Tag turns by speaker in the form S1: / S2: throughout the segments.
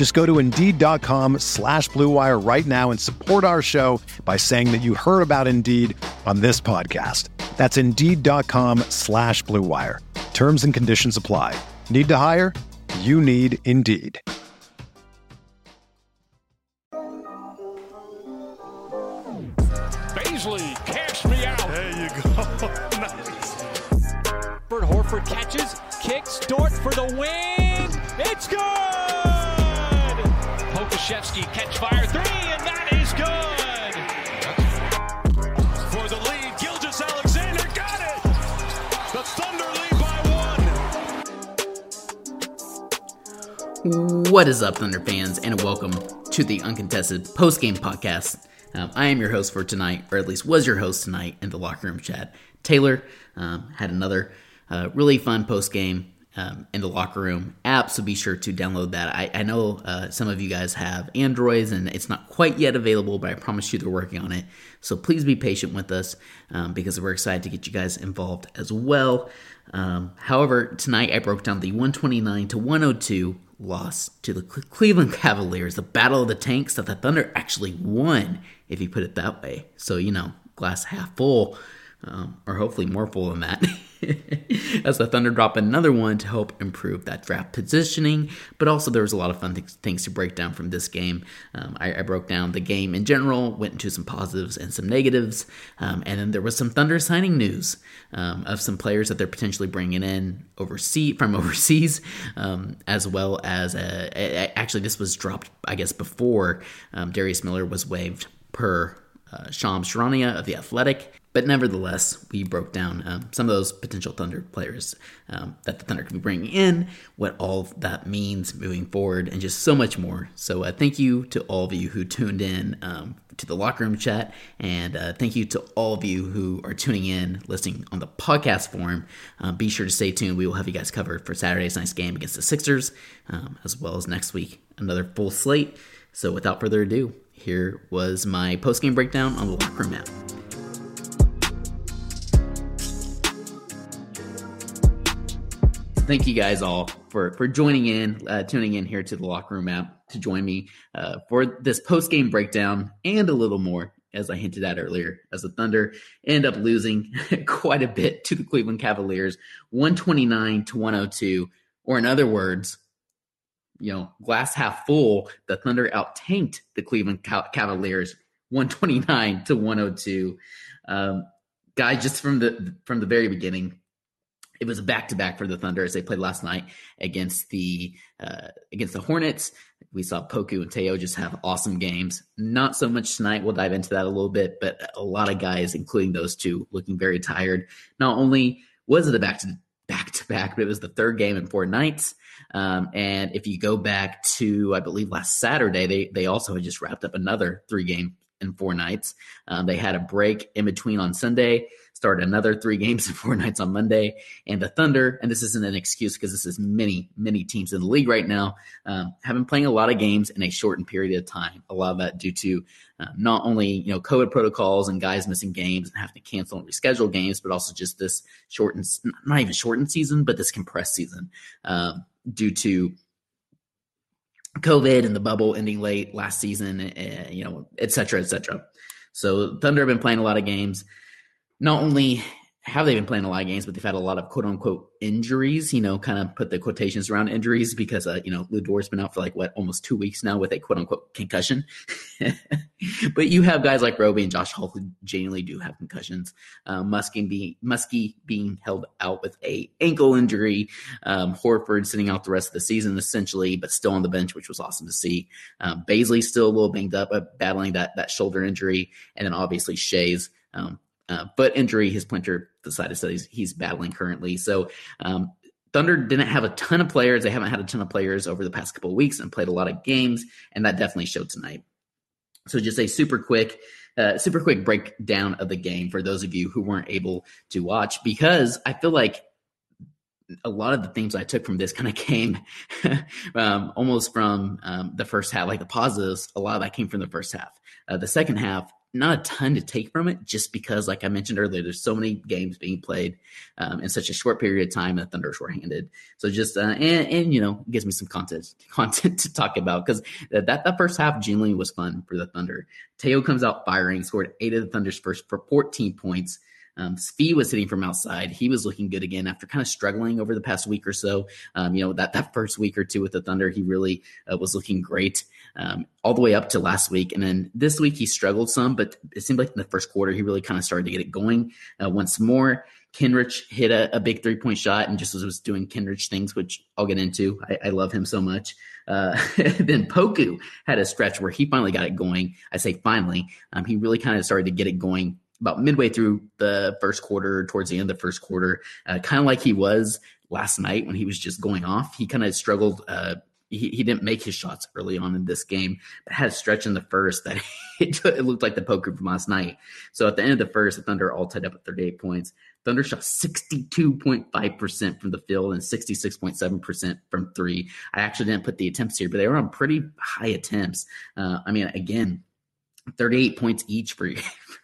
S1: Just go to Indeed.com slash BlueWire right now and support our show by saying that you heard about Indeed on this podcast. That's Indeed.com slash BlueWire. Terms and conditions apply. Need to hire? You need Indeed.
S2: Bazley cash me out.
S3: There you go. nice.
S2: Bert Horford catches, kicks, Dort for the win. It's good. Catch fire three, and that is good.
S3: For the lead, Gilgeous-Alexander got it. The Thunder lead by one.
S4: What is up, Thunder fans, and welcome to the Uncontested Postgame Podcast. Um, I am your host for tonight, or at least was your host tonight in the locker room chat. Tayler um, had another uh, really fun postgame um, in the locker room app, so be sure to download that. I, I know uh, some of you guys have Androids, and it's not quite yet available, but I promise you they're working on it. So please be patient with us um, because we're excited to get you guys involved as well. Um, however, tonight I broke down the 129 to 102 loss to the Cleveland Cavaliers, the Battle of the Tanks that the Thunder actually won, if you put it that way. So, you know, glass half full, um, or hopefully more full than that. As the Thunder drop another one to help improve that draft positioning, but also there was a lot of fun th- things to break down from this game. Um, I, I, broke down the game in general, went into some positives and some negatives, um, and then there was some Thunder signing news um, of some players that they're potentially bringing in overseas from overseas, um, as well as a, actually this was dropped I guess before um, Darius Miller was waived per uh, Shams Charania of the Athletic. But nevertheless, we broke down um, some of those potential Thunder players um, that the Thunder could be bringing in, what all that means moving forward, and just so much more. So, uh, thank you to all of you who tuned in um, to the locker room chat, and uh, thank you to all of you who are tuning in, listening on the podcast form. Uh, be sure to stay tuned. We will have you guys covered for Saturday's nice game against the Sixers, um, as well as next week, another full slate. So, without further ado, here was my post game breakdown on the locker room app. Thank you guys all for for joining in, uh, tuning in here to the locker room app to join me uh, for this post game breakdown and a little more. As I hinted at earlier, as the Thunder end up losing quite a bit to the Cleveland Cavaliers, 129 to 102, or in other words, you know, glass half full, the Thunder out tanked the Cleveland Cavaliers 129 to 102. Um, guys, just from the from the very beginning, it was a back to back for the Thunder as they played last night against the uh, against the Hornets. We saw Poku and Théo just have awesome games. Not so much tonight. We'll dive into that a little bit, but a lot of guys, including those two, looking very tired. Not only was it a back to back to back, but it was the third game in four nights. Um, and if you go back to, I believe last Saturday, they they also had just wrapped up another three game in four nights. Um, they had a break in between on Sunday start another three games and four nights on Monday. And the Thunder, and this isn't an excuse because this is many, many teams in the league right now, um, have been playing a lot of games in a shortened period of time. A lot of that due to uh, not only you know COVID protocols and guys missing games and having to cancel and reschedule games, but also just this shortened, not even shortened season, but this compressed season um, due to COVID and the bubble ending late last season, uh, you know, et cetera, et cetera. So Thunder have been playing a lot of games not only how they've been playing a lot of games, but they've had a lot of quote unquote injuries, you know, kind of put the quotations around injuries because, uh, you know, Lu Dort's been out for like what, almost two weeks now with a quote unquote concussion. but you have guys like Roby and Josh Hall who genuinely do have concussions. Um, Muskie being, Muskie being held out with a ankle injury. Um, Horford sitting out the rest of the season essentially, but still on the bench, which was awesome to see. Um, Bazley still a little banged up, uh, battling that, that shoulder injury. And then obviously Shays. um, uh, injury, his splinter, the side of studies he's battling currently. So um, Thunder didn't have a ton of players. They haven't had a ton of players over the past couple weeks and played a lot of games, and that definitely showed tonight. So just a super quick, uh, super quick breakdown of the game for those of you who weren't able to watch, because I feel like a lot of the things I took from this kind of came um, almost from um, the first half, like the positives. A lot of that came from the first half. Uh, the second half, not a ton to take from it, just because, like I mentioned earlier, there's so many games being played um, in such a short period of time, the Thunder are short-handed. So just uh, and, and you know, gives me some content content to talk about because that that first half genuinely was fun for the Thunder. Théo comes out firing, scored eight of the Thunder's first for 14 points. Um, was hitting from outside. He was looking good again after kind of struggling over the past week or so. Um, you know, that, that first week or two with the Thunder, he really uh, was looking great um, all the way up to last week. And then this week he struggled some, but it seemed like in the first quarter he really kind of started to get it going uh, once more. Kenrich hit a, a big three point shot and just was, was doing Kenrich things, which I'll get into. I, I love him so much. Uh, then Poku had a stretch where he finally got it going. I say finally. Um, he really kind of started to get it going about midway through the first quarter, towards the end of the first quarter, uh, kind of like he was last night when he was just going off. He kind of struggled. Uh, he, he didn't make his shots early on in this game, but had a stretch in the first that it, it looked like the Poku from last night. So at the end of the first, the Thunder all tied up at 38 points. Thunder shot 62.5% from the field and 66.7% from three. I actually didn't put the attempts here, but they were on pretty high attempts. Uh, I mean, again, 38 points each for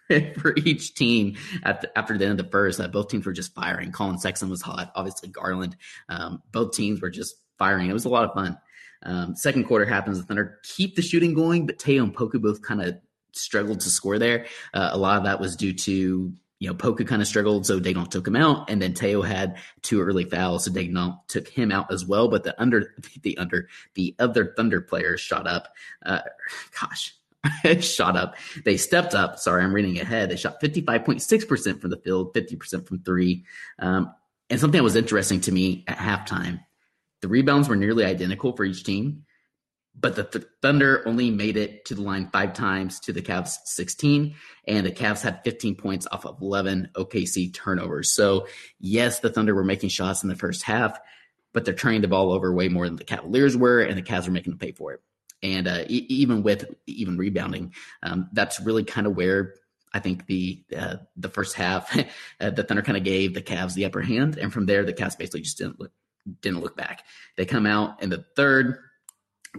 S4: for each team the, after the end of the first. Both teams were just firing. Collin Sexton was hot. Obviously, Garland. Um, both teams were just firing. It was a lot of fun. Um, second quarter happens. The Thunder keep the shooting going, but Théo and Poku both kind of struggled to score there. Uh, a lot of that was due to you know, Poku kind of struggled, so Daigneault took him out, and then Théo had two early fouls, so Daigneault took him out as well. But the under, the under, the other Thunder players shot up. Uh, gosh, shot up. They stepped up. Sorry, I'm reading ahead. They shot 55.6% from the field, 50% from three. Um, and something that was interesting to me at halftime, the rebounds were nearly identical for each team, but the Th- Thunder only made it to the line five times to the Cavs 16, and the Cavs had 15 points off of 11 OKC turnovers. So, yes, the Thunder were making shots in the first half, but they're turning the ball over way more than the Cavaliers were, and the Cavs were making them pay for it and uh, e- even with even rebounding, um, that's really kind of where I think the uh, the first half uh, the Thunder kind of gave the Cavs the upper hand, and from there the Cavs basically just didn't look didn't look back. They come out in the third.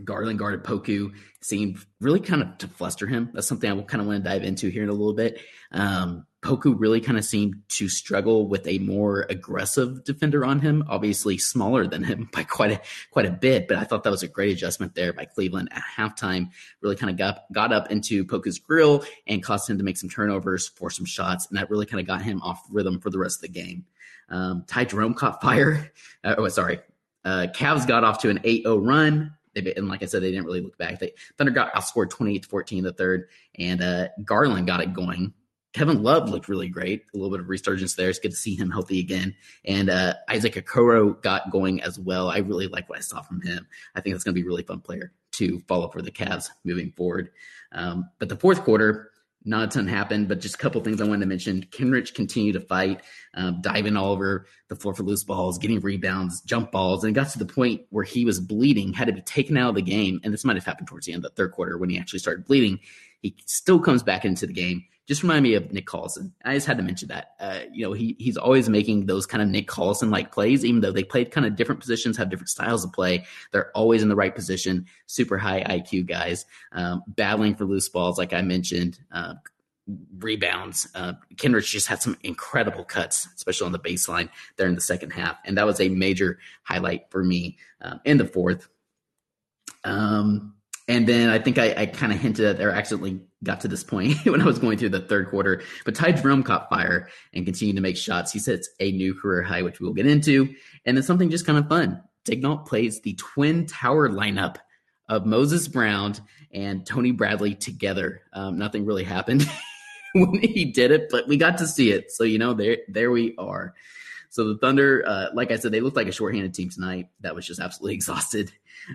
S4: Garland guarded Poku seemed really kind of to fluster him. That's something I will kind of want to dive into here in a little bit. Um, Poku really kind of seemed to struggle with a more aggressive defender on him, obviously smaller than him by quite a quite a bit. But I thought that was a great adjustment there by Cleveland at halftime. Really kind of got got up into Poku's grill and caused him to make some turnovers, for some shots, and that really kind of got him off rhythm for the rest of the game. Um, Ty Jerome caught fire. Uh, oh, sorry. Uh, Cavs got off to an 8-0 run. And like I said, they didn't really look back. They Thunder got outscored 28 to 14 in the third, and uh, Garland got it going Kevin Love looked really great. A little bit of resurgence there. It's good to see him healthy again. And uh, Isaac Okoro got going as well. I really like what I saw from him. I think that's going to be a really fun player to follow for the Cavs moving forward. Um, but the fourth quarter, not a ton happened, but just a couple things I wanted to mention. Kenrich continued to fight, um, diving all over the floor for loose balls, getting rebounds, jump balls, and it got to the point where he was bleeding, had to be taken out of the game. And this might have happened towards the end of the third quarter when he actually started bleeding. He still comes back into the game just remind me of Nick Collison. I just had to mention that. Uh, you know, he he's always making those kind of Nick Collison like plays, even though they played kind of different positions, have different styles of play. They're always in the right position. Super high IQ guys, um, battling for loose balls, like I mentioned. Uh, rebounds. Uh, Kenrich just had some incredible cuts, especially on the baseline there in the second half, and that was a major highlight for me um, in the fourth. Um, and then I think I, I kind of hinted that they're accidentally got to this point when I was going through the third quarter. But Ty Jerome caught fire and continued to make shots. He sets a new career high, which we'll get into. And then something just kind of fun. Daigneault plays the twin tower lineup of Moses Brown and Tony Bradley together. Um, nothing really happened when he did it, but we got to see it. So you know, there there we are. So the Thunder, uh, like I said, they looked like a shorthanded team tonight that was just absolutely exhausted.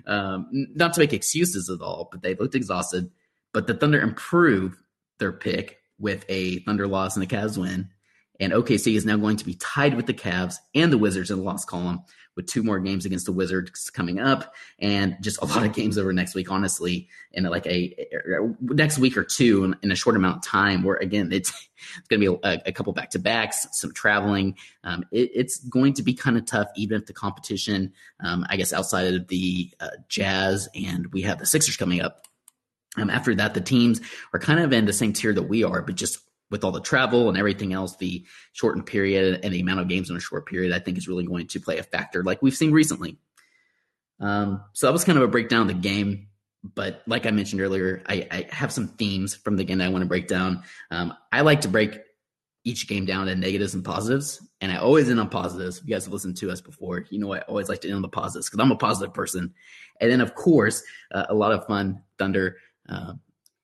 S4: Um, not to make excuses at all, but they looked exhausted. But the Thunder improved their pick with a Thunder loss and a Cavs win. And OKC is now going to be tied with the Cavs and the Wizards in the loss column with two more games against the Wizards coming up and just a lot of games over next week, honestly, in like a, a next week or two in, in, a short amount of time where again, it's, it's going to be a, a couple back to backs, some traveling. Um, it, it's going to be kind of tough, even if the competition, um, I guess outside of the uh, Jazz and we have the Sixers coming up um, after that, the teams are kind of in the same tier that we are, but just with all the travel and everything else, the shortened period and the amount of games in a short period, I think is really going to play a factor, like we've seen recently. Um, so that was kind of a breakdown of the game. But like I mentioned earlier, I, I have some themes from the game that I want to break down. Um, I like to break each game down to negatives and positives, and I always end on positives. If you guys have listened to us before, you know I always like to end on the positives because I'm a positive person. And then, of course, uh, a lot of fun Thunder uh,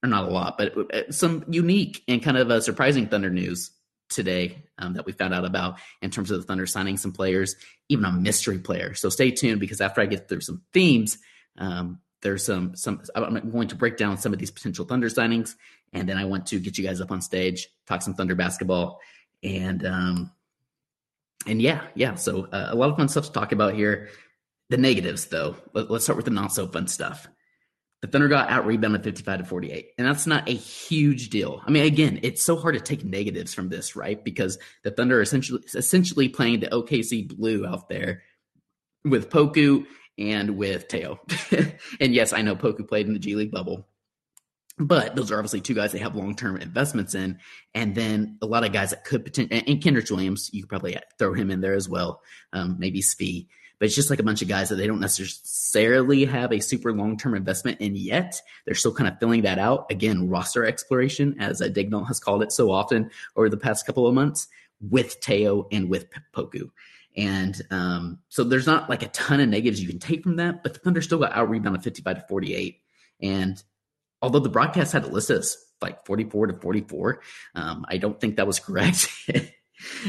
S4: or not a lot, but uh, some unique and kind of a surprising Thunder news today um, that we found out about in terms of the Thunder signing some players, even a mystery player. So stay tuned because after I get through some themes, um, there's some some I'm going to break down some of these potential Thunder signings, and then I want to get you guys up on stage, talk some Thunder basketball, and um, and yeah, yeah. So uh, a lot of fun stuff to talk about here. The negatives, though. Let's start with the not so fun stuff. The Thunder got out rebounded 55 to 48. And that's not a huge deal. I mean, again, it's so hard to take negatives from this, right? Because the Thunder are essentially essentially playing the OKC blue out there with Poku and with Théo. and yes, I know Poku played in the G League bubble. But those are obviously two guys they have long term investments in. And then a lot of guys that could potentially, and Kenrich Williams, you could probably throw him in there as well. Um, maybe Svi but it's just like a bunch of guys that they don't necessarily have a super long term investment in yet. They're still kind of filling that out. Again, roster exploration, as Daigneault has called it so often over the past couple of months, with Théo and with Poku. And um, so there's not like a ton of negatives you can take from that, but the Thunder still got out rebounded 55 to 48. And although the broadcast had it listed as like 44 to 44, um, I don't think that was correct.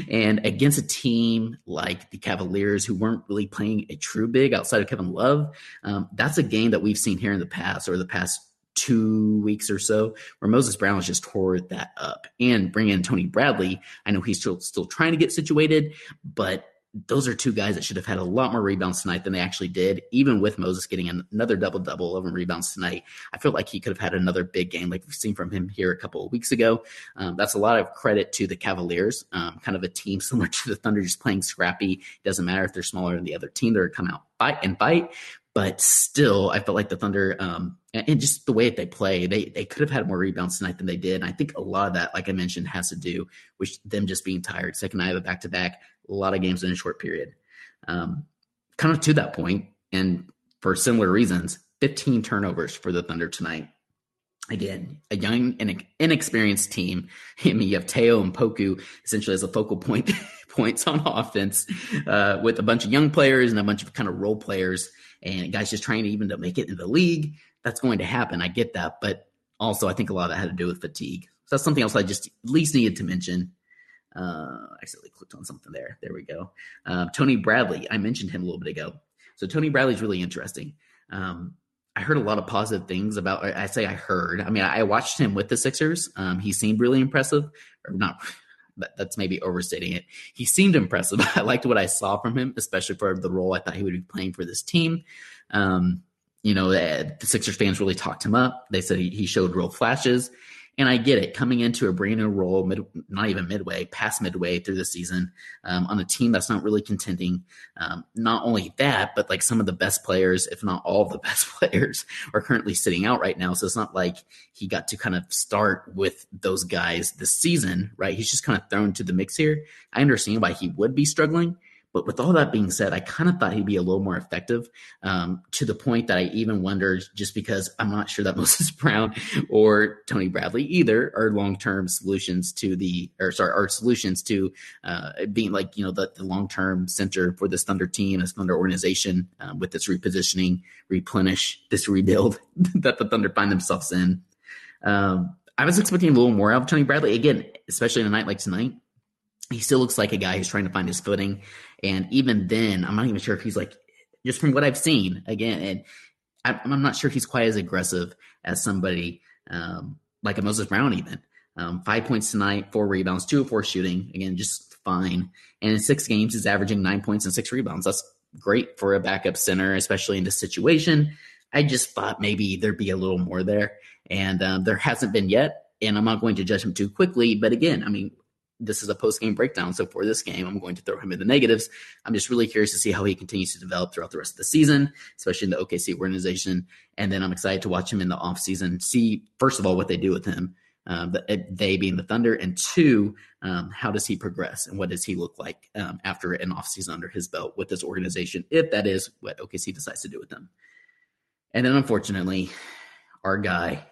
S4: And against a team like the Cavaliers, who weren't really playing a true big outside of Kevin Love, um, that's a game that we've seen here in the past or the past two weeks or so where Moses Brown has just tore that up. And bring in Tony Bradley. I know he's still still trying to get situated, but those are two guys that should have had a lot more rebounds tonight than they actually did. Even with Moses getting another double double, 11 rebounds tonight, I feel like he could have had another big game like we've seen from him here a couple of weeks ago. Um, that's a lot of credit to the Cavaliers, um, kind of a team similar to the Thunder, just playing scrappy. Doesn't matter if they're smaller than the other team; they're come out fight and fight. But still, I felt like the Thunder, um, and just the way that they play, they they could have had more rebounds tonight than they did. And I think a lot of that, like I mentioned, has to do with them just being tired. Second night of a back to back a lot of games in a short period. Um, kind of to that point, and for similar reasons, 15 turnovers for the Thunder tonight. Again, a young and inexperienced team. I mean, you have Théo and Poku essentially as a focal point points on offense, uh, with a bunch of young players and a bunch of kind of role players, and guys just trying to even to make it in the league. That's going to happen. I get that, but also I think a lot of that had to do with fatigue. So that's something else I just at least needed to mention. Uh, I accidentally clicked on something there. There we go. Uh, Tony Bradley. I mentioned him a little bit ago. So Tony Bradley's really interesting. Um, I heard a lot of positive things about. I say I heard. I mean, I watched him with the Sixers. Um, he seemed really impressive, or not. That's maybe overstating it. He seemed impressive. I liked what I saw from him, especially for the role I thought he would be playing for this team. Um, you know, the Sixers fans really talked him up. They said he, he showed real flashes. And I get it coming into a brand new role, mid, not even midway, past midway through the season um, on a team that's not really contending. Um, not only that, but like some of the best players, if not all of the best players, are currently sitting out right now. So it's not like he got to kind of start with those guys this season, right? He's just kind of thrown to the mix here. I understand why he would be struggling, But with all that being said, I kind of thought he'd be a little more effective um, to the point that I even wondered just because I'm not sure that Moses Brown or Tony Bradley either are long term solutions to the, or sorry, are solutions to uh, being like, you know, the, the long term center for this Thunder team, this Thunder organization um, with this repositioning, replenish, this rebuild that the Thunder find themselves in. Um, I was expecting a little more out of Tony Bradley. Again, especially in a night like tonight, he still looks like a guy who's trying to find his footing. And even then, I'm not even sure if he's like, just from what I've seen, again, and I'm not sure he's quite as aggressive as somebody um, like a Moses Brown, even. Um, five points tonight, four rebounds, two of four shooting. Again, just fine. And in six games, he's averaging nine points and six rebounds. That's great for a backup center, especially in this situation. I just thought maybe there'd be a little more there, and um, there hasn't been yet. And I'm not going to judge him too quickly. But again, I mean, this is a post game breakdown. So for this game, I'm going to throw him in the negatives. I'm just really curious to see how he continues to develop throughout the rest of the season, especially in the OKC organization. And then I'm excited to watch him in the offseason, see, first of all, what they do with him, um, they being the Thunder, and two, um, how does he progress and what does he look like um, after an offseason under his belt with this organization, if that is what OKC decides to do with him. And then unfortunately, our guy,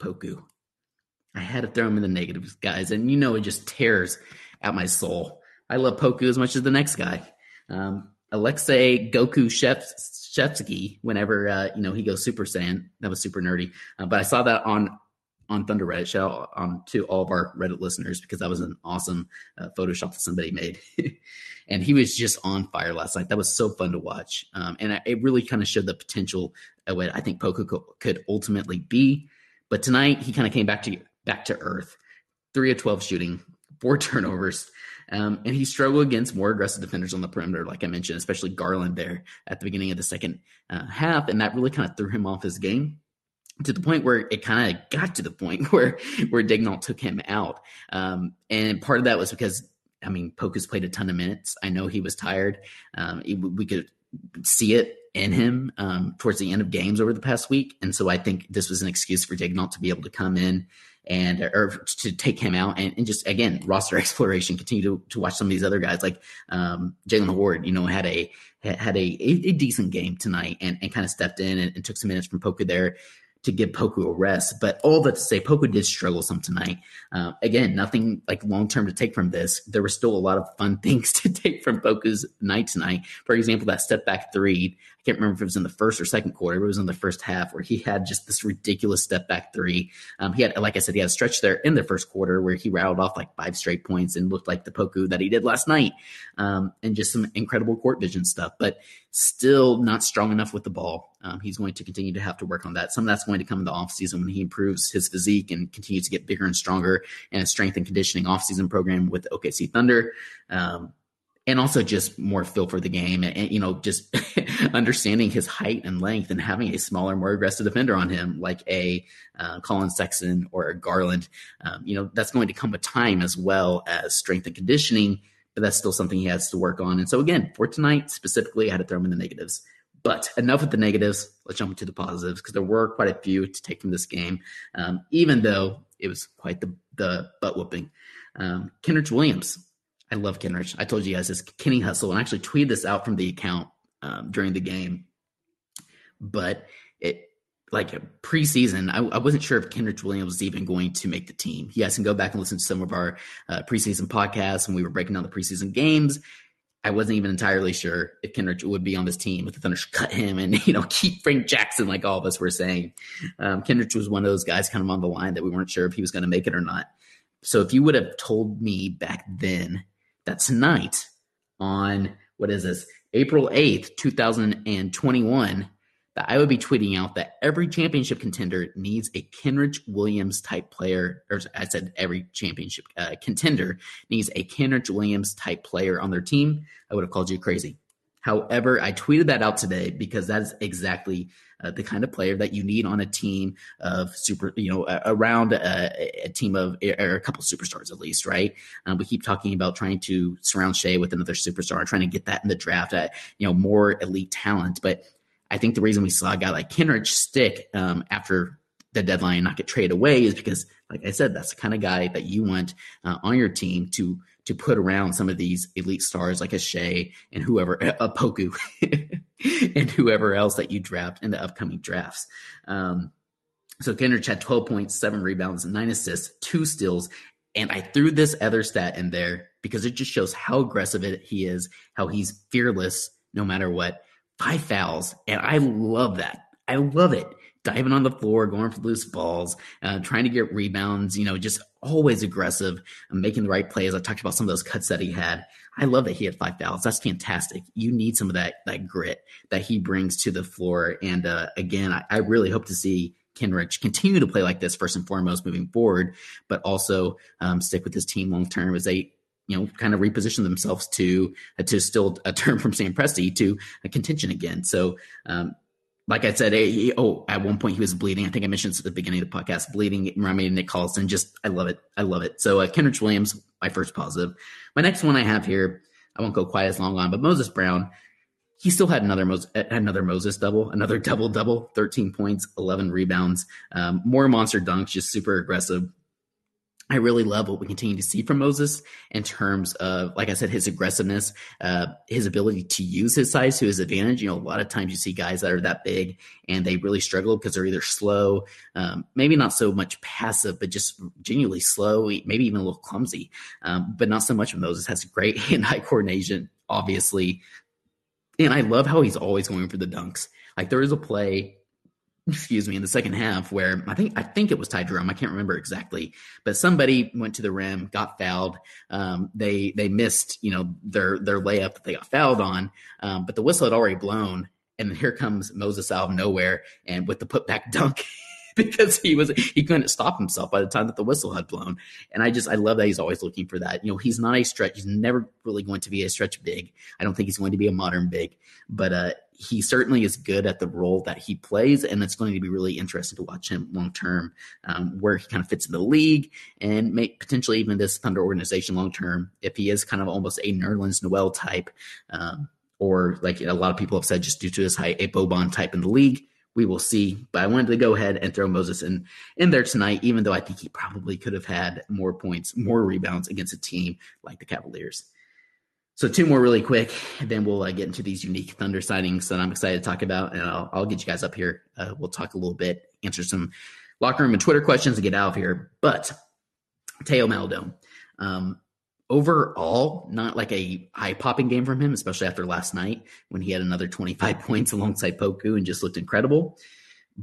S4: Poku. I had to throw him in the negatives, guys, and you know it just tears at my soul. I love Poku as much as the next guy. Um, Alexei Goku Shevsky, whenever uh, you know he goes Super Saiyan, that was super nerdy. Uh, but I saw that on on Thunder Reddit. Shout out um, to all of our Reddit listeners because that was an awesome uh, Photoshop that somebody made. and he was just on fire last night. That was so fun to watch. Um, and it really kind of showed the potential of what I think Poku could ultimately be. But tonight he kind of came back to back to earth. Three of 12 shooting, four turnovers. Um, and he struggled against more aggressive defenders on the perimeter, like I mentioned, especially Garland there at the beginning of the second uh, half. And that really kind of threw him off his game to the point where it kind of got to the point where where Daigneault took him out. Um, and part of that was because I mean, Pokus played a ton of minutes. I know he was tired. Um, we could see it in him um, towards the end of games over the past week, and so I think this was an excuse for Daigneault to be able to come in and or to take him out and, and just again roster exploration. Continue to, to watch some of these other guys like um, Jaylen Hoard. You know, had a had a, a, decent game tonight and, and kind of stepped in and, and took some minutes from Poku there to give Poku a rest. But all that to say, Poku did struggle some tonight. Uh, again, nothing like long term to take from this. There were still a lot of fun things to take from Poku's night tonight. For example, that step back three. I can't remember if it was in the first or second quarter. It was in the first half where he had just this ridiculous step back three. Um, he had, like I said, he had a stretch there in the first quarter where he rattled off like five straight points and looked like the Poku that he did last night. Um, and just some incredible court vision stuff, but still not strong enough with the ball. Um, he's going to continue to have to work on that. Some of that's going to come in the offseason when he improves his physique and continues to get bigger and stronger and a strength and conditioning offseason program with OKC Thunder. Um, and also just more feel for the game and, and you know just understanding his height and length and having a smaller more aggressive defender on him like a uh, Collin Sexton or a Garland um, you know that's going to come with time as well as strength and conditioning but that's still something he has to work on and so again for tonight specifically I had to throw him in the negatives but enough with the negatives let's jump into the positives because there were quite a few to take from this game um, even though it was quite the, the butt whooping um, Kenrich Williams I love Kenrich. I told you guys this Kenny Hustle, and I actually tweeted this out from the account um, during the game. But it like preseason, I, I, wasn't sure if Kenrich Williams was even going to make the team. You guys can go back and listen to some of our uh, preseason podcasts when we were breaking down the preseason games. I wasn't even entirely sure if Kenrich would be on this team, if the Thunder should cut him and you know keep Frank Jackson, like all of us were saying. Um, Kenrich was one of those guys kind of on the line that we weren't sure if he was going to make it or not. So if you would have told me back then that tonight on what is this, April 8th, 2021, that I would be tweeting out that every championship contender needs a Kenrich Williams type player, or I said every championship uh, contender needs a Kenrich Williams type player on their team, I would have called you crazy. However, I tweeted that out today because that is exactly uh, the kind of player that you need on a team of super, you know, uh, around a, a, team of or a couple superstars at least, right? Um, we keep talking about trying to surround Shai with another superstar, trying to get that in the draft, you know, more elite talent. But I think the reason we saw a guy like Kenrich stick um, after the deadline and not get traded away is because, like I said, that's the kind of guy that you want uh, on your team to to put around some of these elite stars like a Shai and whoever, a Poku, and whoever else that you draft in the upcoming drafts. Um, so Kenrich had 12 points, seven rebounds, nine assists, two steals. And I threw this other stat in there because it just shows how aggressive it, he is, how he's fearless no matter what. Five fouls. And I love that. I love it. Diving on the floor, going for loose balls, uh, trying to get rebounds, you know, just always aggressive, making the right plays. I talked about some of those cuts that he had. I love that he had five fouls. That's fantastic. You need some of that that grit that he brings to the floor. And uh, again, I, I really hope to see Kenrich continue to play like this first and foremost moving forward, but also um, stick with his team long term as they you know kind of reposition themselves to uh, to still a term from Sam Presti to a contention again. So. Um, like I said, he, oh, at one point he was bleeding. I think I mentioned at the beginning of the podcast, bleeding. Remind me Nick Collison. Just, I love it. I love it. So, uh, Kenrich Williams, my first positive. My next one I have here, I won't go quite as long on, but Moses Brown he still had another Moses, another Moses double, another double double, 13 points, 11 rebounds, um, more monster dunks, just super aggressive. I really love what we continue to see from Moses in terms of, like I said, his aggressiveness, uh, his ability to use his size to his advantage. You know, a lot of times you see guys that are that big and they really struggle because they're either slow, um, maybe not so much passive, but just genuinely slow, maybe even a little clumsy. Um, but not so much Moses has great hand-eye coordination, obviously and I love how he's always going for the dunks. Like there is a play, excuse me, in the second half where I think I think it was Ty Jerome. I can't remember exactly, but somebody went to the rim, got fouled. Um, they they missed, you know, their their layup that they got fouled on, um, but the whistle had already blown. And here comes Moses out of nowhere and with the putback dunk. because he was he couldn't stop himself by the time that the whistle had blown. And I just I love that he's always looking for that. You know, he's not a stretch. He's never really going to be a stretch big. I don't think he's going to be a modern big, but uh, he certainly is good at the role that he plays, and it's going to be really interesting to watch him long term, um, where he kind of fits in the league and potentially even this Thunder organization long term. If he is kind of almost a Nerlens Noel type. Um, or like a lot of people have said, just due to his height, a Boban type in the league we will see. But I wanted to go ahead and throw Moses in in there tonight, even though I think he probably could have had more points, more rebounds against a team like the Cavaliers. So two more really quick, and then we'll uh, get into these unique Thunder sightings that I'm excited to talk about, and I'll, I'll get you guys up here. Uh, we'll talk a little bit, answer some locker room and Twitter questions, and get out of here. But Théo Maledon, um, overall, not like a eye popping game from him, especially after last night when he had another 25 points alongside Poku and just looked incredible.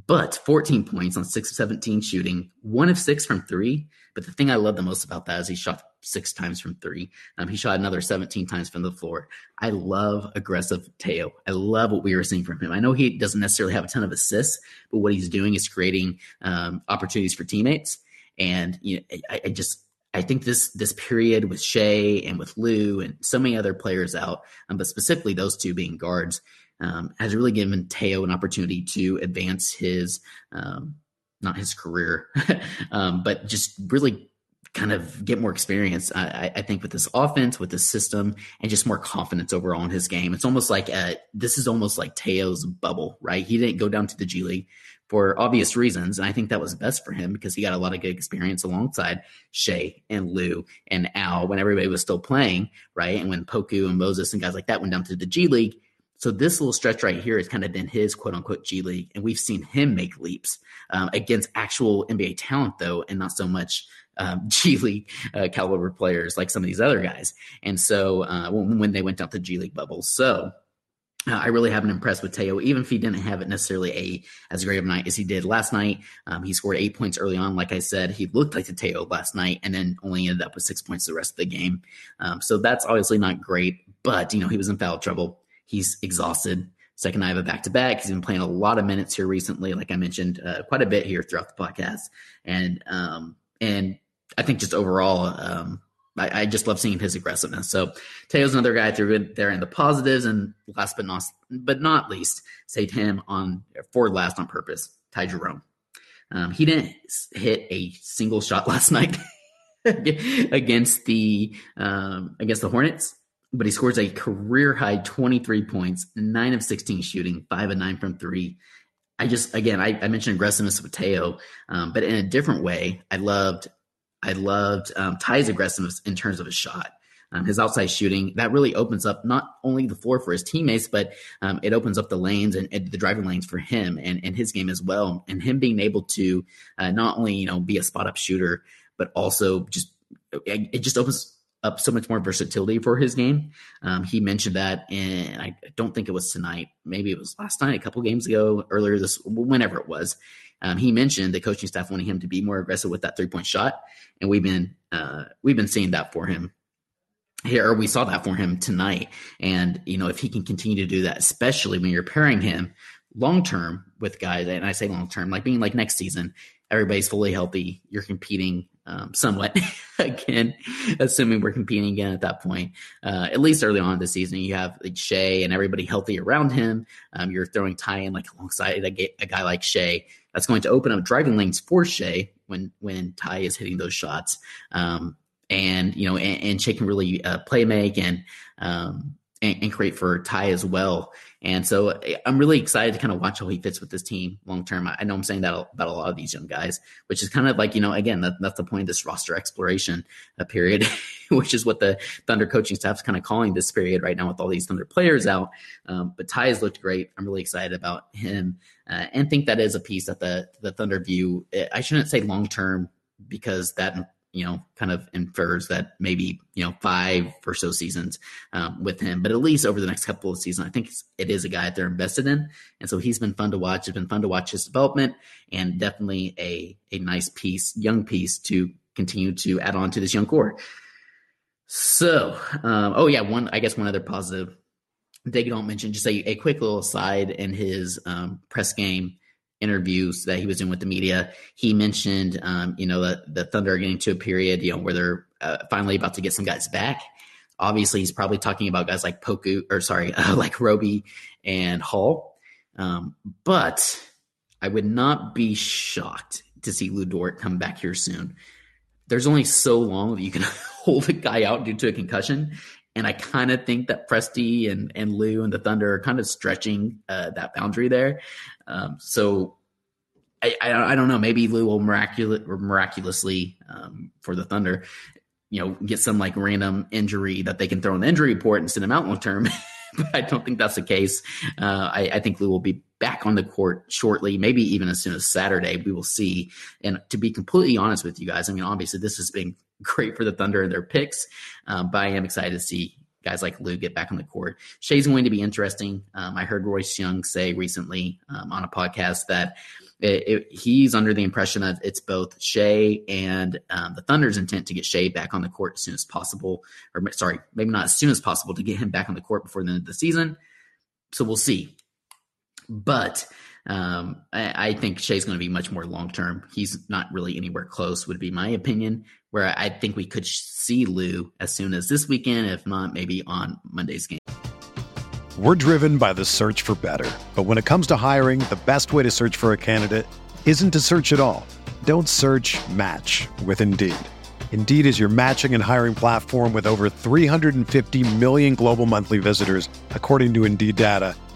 S4: But 14 points on 6 of 17 shooting, one of six from three. But the thing I love the most about that is he shot six times from three. Um, he shot another 17 times from the floor. I love aggressive Théo. I love what we were seeing from him. I know he doesn't necessarily have a ton of assists, but what he's doing is creating um, opportunities for teammates. And you know, I, I just I think this this period with Shai and with Lou and so many other players out, um, but specifically those two being guards, um, has really given Théo an opportunity to advance his um, not his career, um, but just really kind of get more experience. I, I, think with this offense, with this system, and just more confidence overall in his game. It's almost like a, this is almost like Théo's bubble, right? He didn't go down to the G League for obvious reasons. And I think that was best for him because he got a lot of good experience alongside Shai and Lou and Al when everybody was still playing, right? And when Poku and Moses and guys like that went down to the G League. So this little stretch right here has kind of been his quote unquote G League. And we've seen him make leaps um, against actual NBA talent, though, and not so much um, G League uh, caliber players like some of these other guys. And so uh, when, when they went out the G League bubble, So uh, I really haven't impressed with Théo, even if he didn't have it necessarily a as great of a night as he did last night. Um, he scored eight points early on. Like I said, he looked like the Théo last night, and then only ended up with six points the rest of the game. Um, so that's obviously not great. But you know he was in foul trouble. He's exhausted. Second night of a back to back. He's been playing a lot of minutes here recently, like I mentioned, uh, quite a bit here throughout the podcast, and um, and I think just overall, um, I, I, just love seeing his aggressiveness. So Théo's another guy through there in the positives, and last but not but not least, saved him on for last on purpose. Ty Jerome. Um, he didn't hit a single shot last night against the um, against the Hornets, but he scores a career high 23 points, nine of 16 shooting, five of nine from three. I just again I, I mentioned aggressiveness with Théo, um, but in a different way. I loved I loved um, Ty's aggressiveness in terms of his shot. um, his outside shooting, that really opens up not only the floor for his teammates, but um, it opens up the lanes and, and, the driving lanes for him and, and his game as well. And him being able to uh, not only you know be a spot up shooter, but also just it just opens up so much more versatility for his game. Um, he mentioned that, and I don't think it was tonight. Maybe it was last night, a couple games ago, earlier this, whenever it was. Um, he mentioned the coaching staff wanting him to be more aggressive with that three point shot, and we've been uh, we've been seeing that for him here. We saw that for him tonight, and you know if he can continue to do that, especially when you're pairing him long term with guys, and I say long term, like being like next season, everybody's fully healthy, you're competing um, somewhat again, assuming we're competing again at that point. Uh, at least early on the season, you have like Shai and everybody healthy around him. Um, you're throwing Ty in like alongside a, a, guy like Shai. That's going to open up driving lanes for Shai when when Ty is hitting those shots. Um, and you know, and, and Shai can really uh, play make and, um, and and create for Ty as well. And so eh, I'm really excited to kind of watch how he fits with this team long term. I know I'm saying that about a lot of these young guys, which is kind of like, you know, again, that, that's the point of this roster exploration uh, period, which is what the Thunder coaching staff is kind of calling this period right now with all these Thunder players out. Um, but Ty has looked great. I'm really excited about him uh, and think that is a piece that the, the Thunder view. Eh, I shouldn't say long term because that you know, kind of infers that maybe, you know, five or so seasons um, with him, but at least over the next couple of seasons, I think it is a guy that they're invested in. And so he's been fun to watch. It's been fun to watch his development and definitely a, a nice piece, young piece to continue to add on to this young core. So, um, oh yeah, one, I guess one other positive Daigneault mention just a, a quick little aside in his um, press game interviews that he was doing with the media, he mentioned, um, you know, that the Thunder are getting to a period, you know, where they're uh, finally about to get some guys back. Obviously, he's probably talking about guys like Poku, or sorry, uh, like Roby and Hall. Um, but I would not be shocked to see Lu Dort come back here soon. There's only so long that you can hold a guy out due to a concussion. And I kind of think that Presti and, and Lou and the Thunder are kind of stretching uh, that boundary there. Um, so I, I, I, don't know. Maybe Lou will miraculous, miraculously um, for the Thunder, you know, get some like random injury that they can throw in the injury report and send him out long term. but I don't think that's the case. Uh, I, I, think Lou will be back on the court shortly, maybe even as soon as Saturday. We will see. And to be completely honest with you guys, I mean, obviously this has been great for the Thunder and their picks, um, but I am excited to see guys like Lou get back on the court. Shai's going to be interesting. Um, I heard Royce Young say recently um, on a podcast that it, it, he's under the impression that it's both Shai and um, the Thunder's intent to get Shai back on the court as soon as possible, or sorry, maybe not as soon as possible to get him back on the court before the end of the season. So we'll see. But um, I, I, think Shai's going to be much more long term. He's not really anywhere close, would be my opinion. Where I think we could see Lou as soon as this weekend, if not maybe on Monday's game.
S1: We're driven by the search for better. But when it comes to hiring, the best way to search for a candidate isn't to search at all. Don't search match with Indeed. Indeed is your matching and hiring platform with over 350 million global monthly visitors, according to Indeed data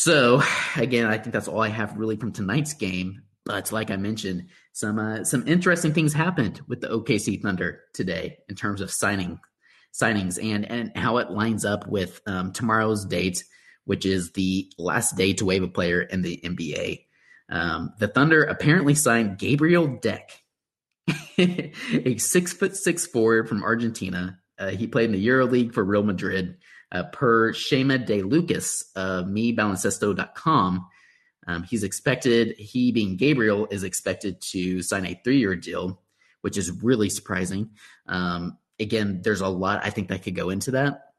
S4: So again, I think that's all I have really from tonight's game. But like I mentioned, some uh, some interesting things happened with the OKC Thunder today in terms of signing signings and and how it lines up with um, tomorrow's date, which is the last day to waive a player in the NBA. Um, the Thunder apparently signed Gabriel Deck, a six foot six forward from Argentina. Uh, he played in the EuroLeague for Real Madrid uh, per Chema De Lucas of MeBaloncesto.com, Um, he's expected, he being Gabriel, is expected to sign a three year deal, which is really surprising. Um, again, there's a lot I think that could go into that.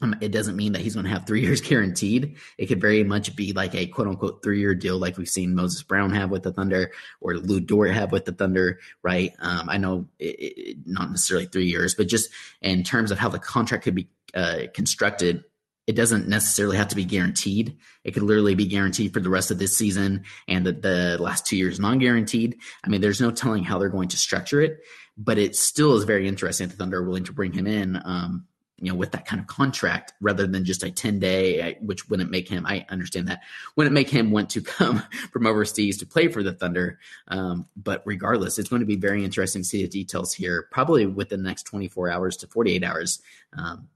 S4: Um, it doesn't mean that he's going to have three years guaranteed. It could very much be like a quote unquote three year deal, like we've seen Moses Brown have with the Thunder or Lou Dort have with the Thunder, right? Um, I know it, it, not necessarily three years, but just in terms of how the contract could be uh, constructed, it doesn't necessarily have to be guaranteed. It could literally be guaranteed for the rest of this season and the, the last two years non guaranteed. I mean, there's no telling how they're going to structure it, but it still is very interesting that the Thunder are willing to bring him in. Um, you know, with that kind of contract rather than just a 10 day, which wouldn't make him, I understand that, wouldn't make him want to come from overseas to play for the Thunder. Um, but regardless, it's going to be very interesting to see the details here, probably within the next 24 hours to 48 hours. Um,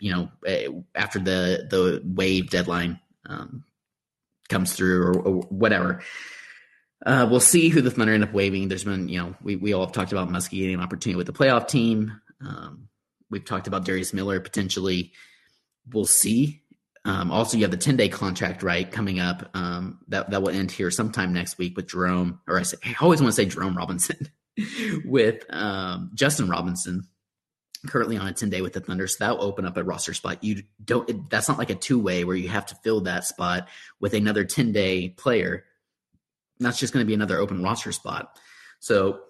S4: you know, eh, after the the waive deadline um, comes through or, or whatever. Uh, we'll see who the Thunder end up waiving There's been, you know, we, we all have talked about Muskie getting an opportunity with the playoff team. Um, we've talked about Darius Miller potentially. We'll see. Um, also, you have the 10 day contract, right, coming up. Um, that, that will end here sometime next week with Jerome, or I, say, I always want to say Jerome Robinson, with um, Justin Robinson currently on a 10 day with the Thunder. So that will open up a roster spot. You don't, it, that's not like a two way where you have to fill that spot with another 10 day player. That's just going to be another open roster spot. So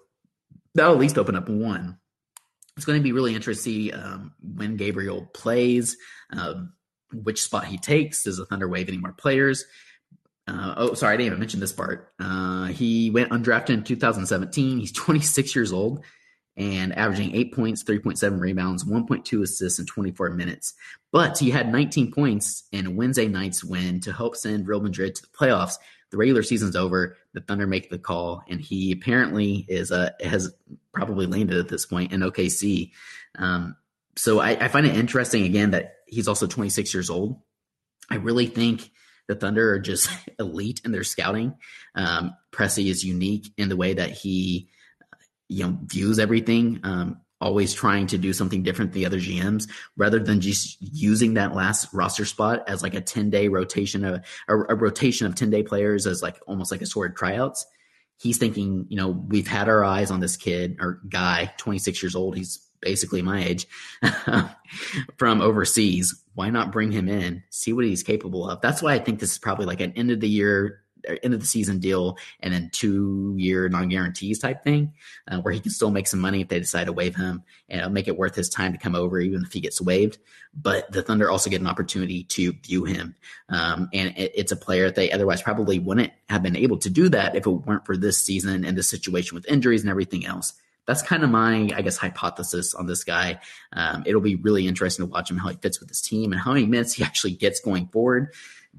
S4: that'll at least open up one. It's going to be really interesting um, when Gabriel plays, um, which spot he takes. Does the Thunder waive any more players? Uh, oh, sorry, I didn't even mention this part. Uh, he went undrafted in 2017. He's 26 years old and averaging eight points, 3.7 rebounds, 1.2 assists in 24 minutes. But he had 19 points in Wednesday night's win to help send Real Madrid to the playoffs. The regular season's over. The Thunder make the call, and he apparently is uh, has probably landed at this point in OKC. Um, so I, I find it interesting again that he's also 26 years old. I really think the Thunder are just elite in their scouting. Um, Presti is unique in the way that he you know views everything um, always trying to do something different than the other gms rather than just using that last roster spot as like a 10 day rotation of a, a rotation of 10 day players as like almost like a sort of tryouts. He's thinking you know we've had our eyes on this kid or guy 26 years old he's basically my age from overseas. Why not bring him in? See what he's capable of. That's why i think this is probably like an end of the year end of the season deal and then two year non guarantees type thing, uh, where he can still make some money if they decide to waive him and it'll make it worth his time to come over, even if he gets waived. But the Thunder also get an opportunity to view him. Um, and it, it's a player that they otherwise probably wouldn't have been able to do that if it weren't for this season and the situation with injuries and everything else that's kind of my, I guess, hypothesis on this guy. Um, it'll be really interesting to watch him how he fits with his team and how many minutes he actually gets going forward.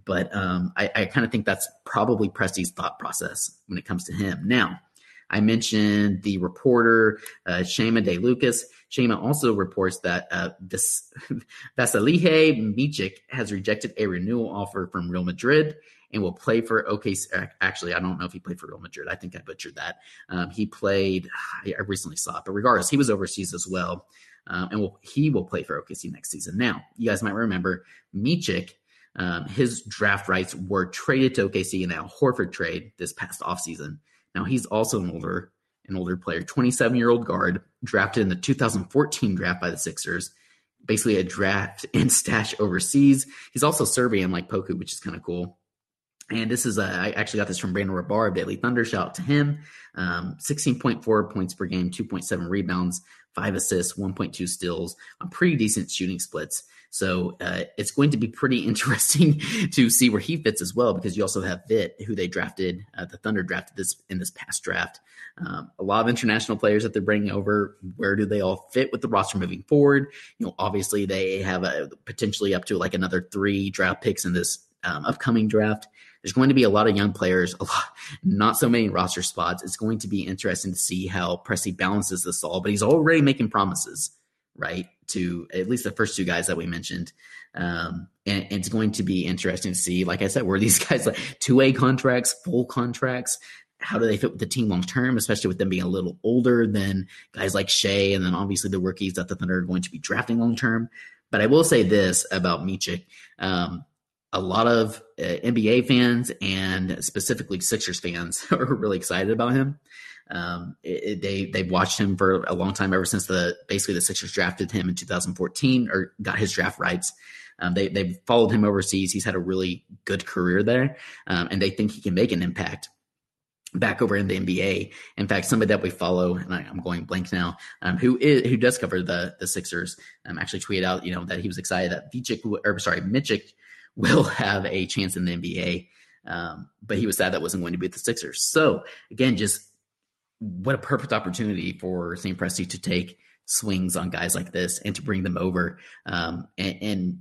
S4: But um, I, I kind of think that's probably Presti's thought process when it comes to him. Now, I mentioned the reporter uh, Chema De Lucas. Chema also reports that uh, this Vasilije Micic has rejected a renewal offer from Real Madrid and will play for OKC. Actually, I don't know if he played for Real Madrid. I think I butchered that. Um, he played. I recently saw it, but regardless, he was overseas as well, um, and will, he will play for OKC next season. Now, you guys might remember Micic um, his draft rights were traded to OKC in that Horford trade this past offseason. Now he's also an older an older player, 27 year old guard, drafted in the 2014 draft by the Sixers. Basically a draft and stash overseas. He's also Serbian like Poku, which is kind of cool. And this is, a, I actually got this from Brandon Rahbar of Daily Thunder. Shout out to him. Um, 16.4 points per game, 2.7 rebounds, five assists, 1.2 steals pretty decent shooting splits. So uh, it's going to be pretty interesting to see where he fits as well, because you also have Vit, who they drafted, uh, the Thunder drafted this in this past draft. Um, a lot of international players that they're bringing over. Where do they all fit with the roster moving forward? You know, obviously they have a potentially up to like another three draft picks in this um, upcoming draft. There's going to be a lot of young players, a lot, not so many roster spots. It's going to be interesting to see how Presti balances this all, but he's already making promises right? To at least the first two guys that we mentioned. Um, and, it's going to be interesting to see, like I said, were these guys like two way contracts, full contracts? How do they fit with the team long term, especially with them being a little older than guys like Shai and then obviously the rookies that the Thunder are going to be drafting long term? But I will say this about Micic. Um, a lot of uh, NBA fans and specifically Sixers fans are really excited about him. Um, it, it, they they've watched him for a long time ever since the basically the Sixers drafted him in 2014 or got his draft rights. Um, they they've followed him overseas. He's had a really good career there, um, and they think he can make an impact back over in the NBA. In fact, somebody that we follow, and I, am going blank now, um, who is, who does cover the the Sixers, um, actually tweeted out, you know, that he was excited that Vichik or sorry, Micic will have a chance in the NBA. Um, but he was sad that wasn't going to be at the Sixers. So again, just what a perfect opportunity for Sam Presti to take swings on guys like this and to bring them over. Um, and, and,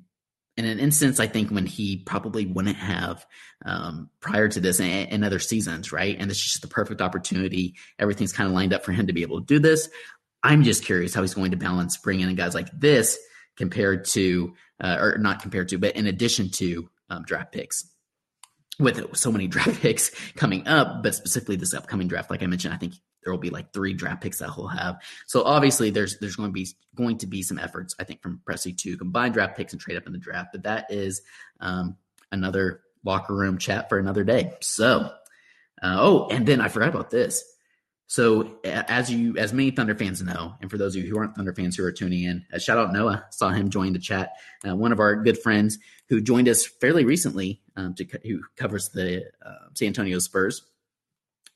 S4: in an instance, I think when he probably wouldn't have um, prior to this and, and, other seasons, right? And this is just the perfect opportunity. Everything's kind of lined up for him to be able to do this. I'm just curious how he's going to balance bringing in guys like this compared to, uh, or not compared to, but in addition to um, draft picks with so many draft picks coming up, but specifically this upcoming draft, like I mentioned, I think there will be like three draft picks that he'll have. So obviously there's there's going to be going to be some efforts, I think, from Presti to combine draft picks and trade up in the draft. But that is um, another locker room chat for another day. So uh, oh, and then I forgot about this. So as you as many Thunder fans know, and for those of you who aren't Thunder fans who are tuning in, uh, shout out Noah. Saw him join the chat. Uh, one of our good friends who joined us fairly recently, um, to who covers the uh, San Antonio Spurs.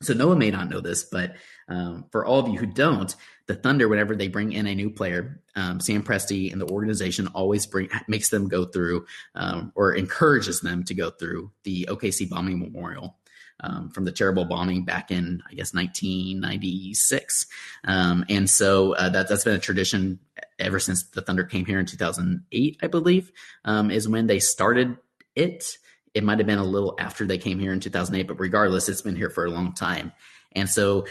S4: So Noah may not know this, but um, for all of you who don't, the Thunder, whenever they bring in a new player, um, Sam Presti and the organization always bring makes them go through um, or encourages them to go through the OKC bombing memorial um, from the terrible bombing back in, I guess, 1996. Um, and so uh, that, that's been a tradition ever since the Thunder came here in 2008, I believe, um, is when they started it. It might have been a little after they came here in 2008, but regardless, it's been here for a long time. And so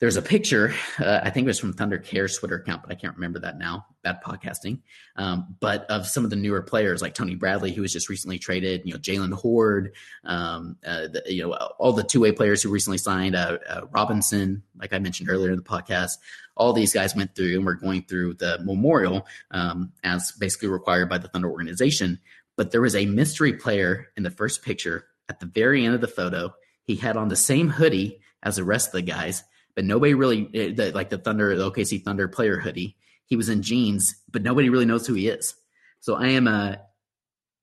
S4: there's a picture. Uh, I think it was from Thunder Cares Twitter account, but I can't remember that now. Bad podcasting. Um, but of some of the newer players like Tony Bradley, who was just recently traded. You know, Jaylen Hoard. Um, uh, the, you know, all the two way players who recently signed. Uh, uh, Robinson, like I mentioned earlier in the podcast. All these guys went through and were going through the memorial um, as basically required by the Thunder organization. But there was a mystery player in the first picture at the very end of the photo. He had on the same hoodie as the rest of the guys but nobody really eh, the, like the Thunder, the OKC Thunder player hoodie. He was in jeans, but nobody really knows who he is. So I am uh,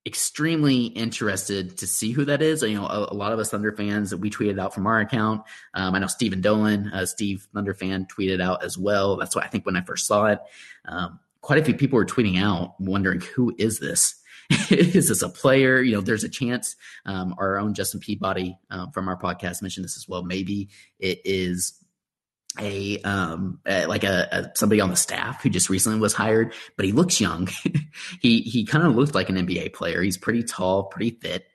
S4: extremely interested to see who that is. You know, a, a, lot of us Thunder fans that we tweeted out from our account. Um, I know Stephen Dolan, uh, Steve Thunder fan, tweeted out as well. That's what I think when I first saw it. Um, quite a few people were tweeting out, wondering who is this. is this a player? You know, there's a chance. Um, our own Justin Peabody uh, from our podcast mentioned this as well. Maybe it is a um a, like a, a, somebody on the staff who just recently was hired, but he looks young. he he kind of looked like an NBA player. He's pretty tall, pretty fit.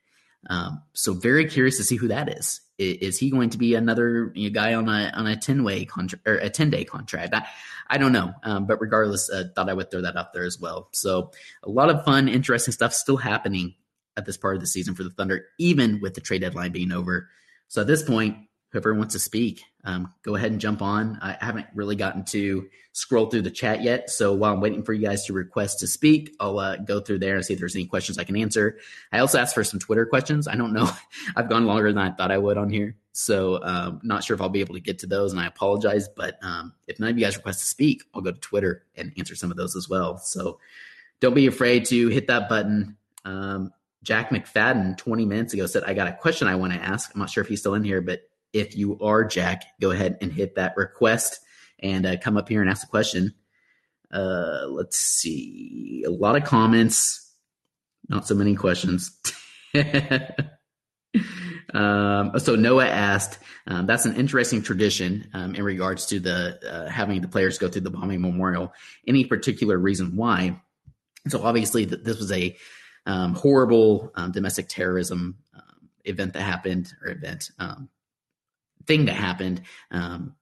S4: Um, so very curious to see who that is. Is, is he going to be another you know, guy on a on a ten way contract or a ten day contract? I, I don't know, um, but regardless, uh, thought I would throw that out there as well. So a lot of fun, interesting stuff still happening at this part of the season for the Thunder, even with the trade deadline being over. So at this point, whoever wants to speak, um, go ahead and jump on. I haven't really gotten to scroll through the chat yet. So while I'm waiting for you guys to request to speak, I'll uh, go through there and see if there's any questions I can answer. I also asked for some Twitter questions. I don't know. I've gone longer than I thought I would on here. So um, not sure if I'll be able to get to those and I apologize. But um, if none of you guys request to speak, I'll go to Twitter and answer some of those as well. So don't be afraid to hit that button. Um, Jack McFadden 20 minutes ago said, I got a question I want to ask. I'm not sure if he's still in here, but if you are Jack, go ahead and hit that request and uh, come up here and ask a question. Uh, let's see. A lot of comments, not so many questions. um, so Noah asked, um, that's an interesting tradition um, in regards to the uh, having the players go through the bombing memorial. Any particular reason why? So obviously, th- this was a um, horrible um, domestic terrorism um, event that happened, or event thing that happened. Um,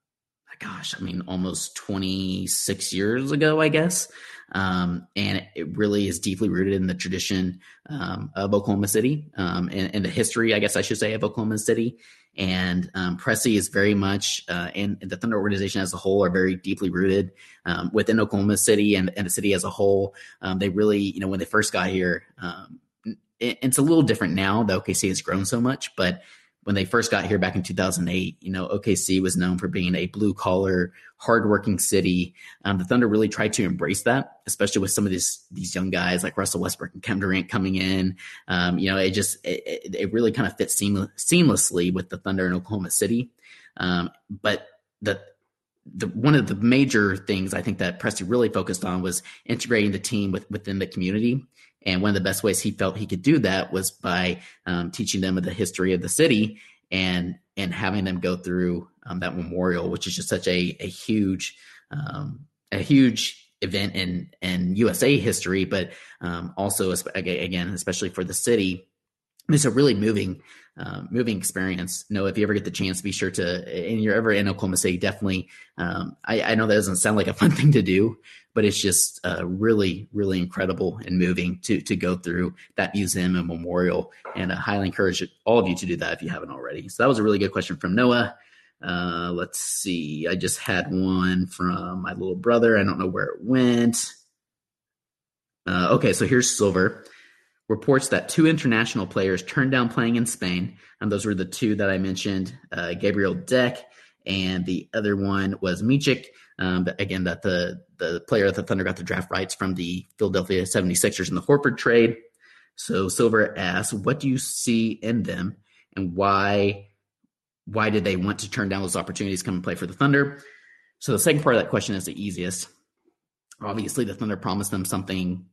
S4: gosh, I mean, almost 26 years ago, I guess. Um, and it really is deeply rooted in the tradition um, of Oklahoma City um, and, and, the history, I guess I should say, of Oklahoma City. And um, Presti is very much, uh, and, and, the Thunder organization as a whole are very deeply rooted um, within Oklahoma City and, and, the city as a whole. Um, they really, you know, when they first got here, um, it, it's a little different now. The OKC has grown so much, but when they first got here back in 2008, you know, OKC was known for being a blue collar, hardworking city. Um, the Thunder really tried to embrace that, especially with some of these these young guys like Russell Westbrook and Kevin Durant coming in. Um, you know, it just it, it really kind of fits seamless, seamlessly with the Thunder in Oklahoma City. Um, but the the one of the major things I think that Presti really focused on was integrating the team with, within the community. And one of the best ways he felt he could do that was by um, teaching them the history of the city and and having them go through um, that memorial, which is just such a a huge um, a huge event in in USA history, but um, also again, especially for the city, it's a really moving um, moving experience. No, if you ever get the chance, be sure to, and you're ever in Oklahoma City, definitely. Um, I, I, know that doesn't sound like a fun thing to do, but it's just uh, really, really incredible and moving to to go through that museum and memorial. And I highly encourage all of you to do that if you haven't already. So that was a really good question from Noah. Uh, let's see. I just had one from my little brother. I don't know where it went. Uh, okay, so here's Silver reports that two international players turned down playing in Spain. And those were the two that I mentioned uh, Gabriel Deck, and the other one was Micic. Um, again, that the, the player that the Thunder got the draft rights from the Philadelphia 76ers in the Horford trade. So Silver asks, what do you see in them and why why did they want to turn down those opportunities come and play for the Thunder? So the second part of that question is the easiest. Obviously, the Thunder promised them something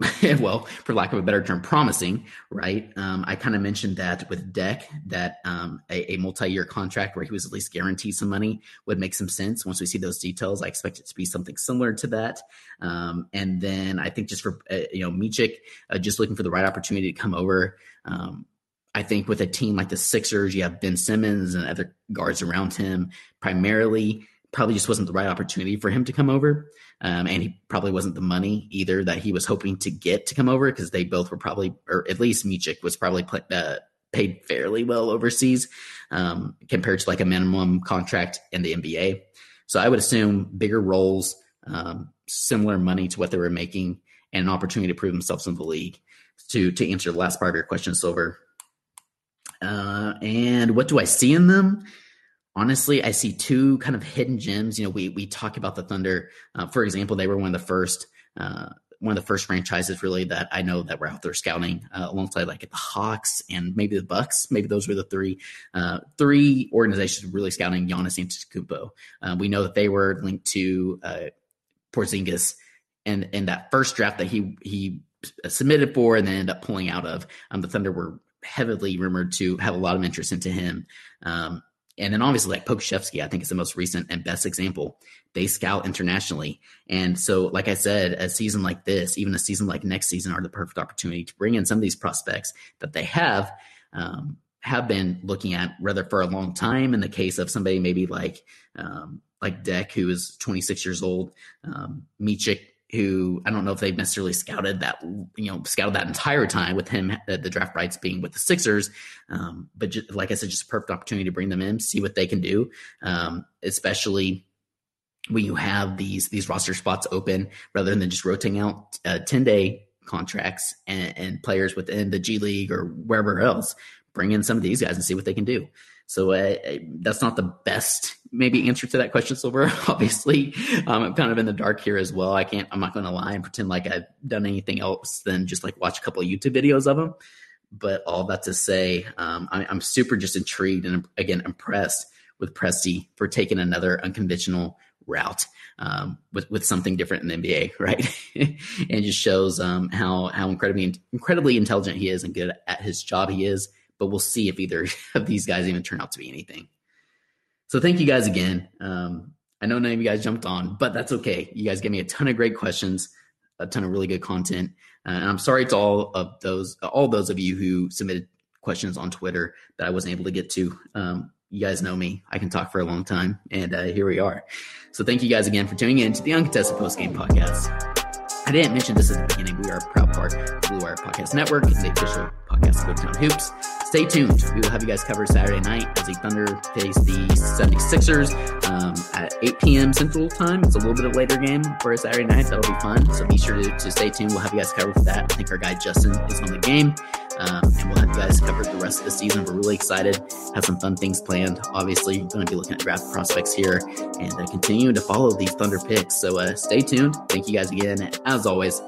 S4: well, for lack of a better term, promising, right? Um, I kind of mentioned that with Deck, that um, a, a multi year contract where he was at least guaranteed some money would make some sense. Once we see those details, I expect it to be something similar to that. Um, and then I think just for, uh, you know, Micic, uh, just looking for the right opportunity to come over. Um, I think with a team like the Sixers, you have Ben Simmons and other guards around him, primarily probably just wasn't the right opportunity for him to come over. Um, and he probably wasn't the money either that he was hoping to get to come over because they both were probably, or at least Micic was probably uh, paid fairly well overseas um, compared to like a minimum contract in the NBA. So I would assume bigger roles, um, similar money to what they were making, and an opportunity to prove themselves in the league. To to answer the last part of your question, Silver. Uh, and what do I see in them? Honestly, I see two kind of hidden gems. You know, we we talk about the Thunder. Uh, for example, they were one of the first. Uh, one of the first franchises really that I know that were out there scouting uh, alongside like the Hawks and maybe the Bucks. Maybe those were the three uh, three organizations really scouting Giannis Antetokounmpo. Uh, we know that they were linked to uh, Porzingis and in that first draft that he he submitted for and then ended up pulling out of. Um, the Thunder were heavily rumored to have a lot of interest into him. Um, and then obviously like Pokusevski, I think is the most recent and best example. They scout internationally. And so, like I said, a season like this, even a season like next season are the perfect opportunity to bring in some of these prospects that they have, um, have been looking at rather for a long time. In the case of somebody maybe like, um, like Deck, who is 26 years old, um, Micic, who I don't know if they've necessarily scouted that, you know, scouted that entire time with him, the, the draft rights being with the Sixers. Um, but just, like I said, just a perfect opportunity to bring them in, see what they can do, um, especially when you have these these roster spots open rather than just rotating out uh, 10 day contracts and, and, players within the G League or wherever else. Bring in some of these guys and see what they can do. So uh, that's not the best maybe answer to that question, Silver. Obviously, um, I'm kind of in the dark here as well. I can't. I'm not going to lie and pretend like I've done anything else than just like watch a couple of YouTube videos of them. But all that to say, um, I, I'm super just intrigued and again impressed with Presti for taking another unconventional route um, with with something different in the NBA, right? and just shows um, how how incredibly incredibly intelligent he is and good at his job he is but we'll see if either of these guys even turn out to be anything. So thank you guys again. Um, I know none of you guys jumped on, but that's okay. You guys gave me a ton of great questions, a ton of really good content, uh, and I'm sorry to all of those, all those of you who submitted questions on Twitter that I wasn't able to get to. Um, you guys know me; I can talk for a long time, and uh, here we are. So thank you guys again for tuning in to the Uncontested Post Game Podcast. I didn't mention this at the beginning. We are a proud part of Blue Wire Podcast Network, the official podcast of Town Hoops. stay tuned. We will have you guys covered Saturday night as the Thunder face the 76ers um, at 8 p.m. Central Time. It's a little bit of a later game for a Saturday night. That'll be fun. So be sure to, to stay tuned. We'll have you guys covered for that. I think our guy Justin is on the game. Um, and we'll have you guys covered the rest of the season. We're really excited. Have some fun things planned. Obviously, you're going to be looking at draft prospects here and uh, continuing to follow these Thunder picks. So uh, stay tuned. Thank you guys again. As always,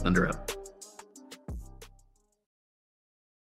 S4: Thunder up.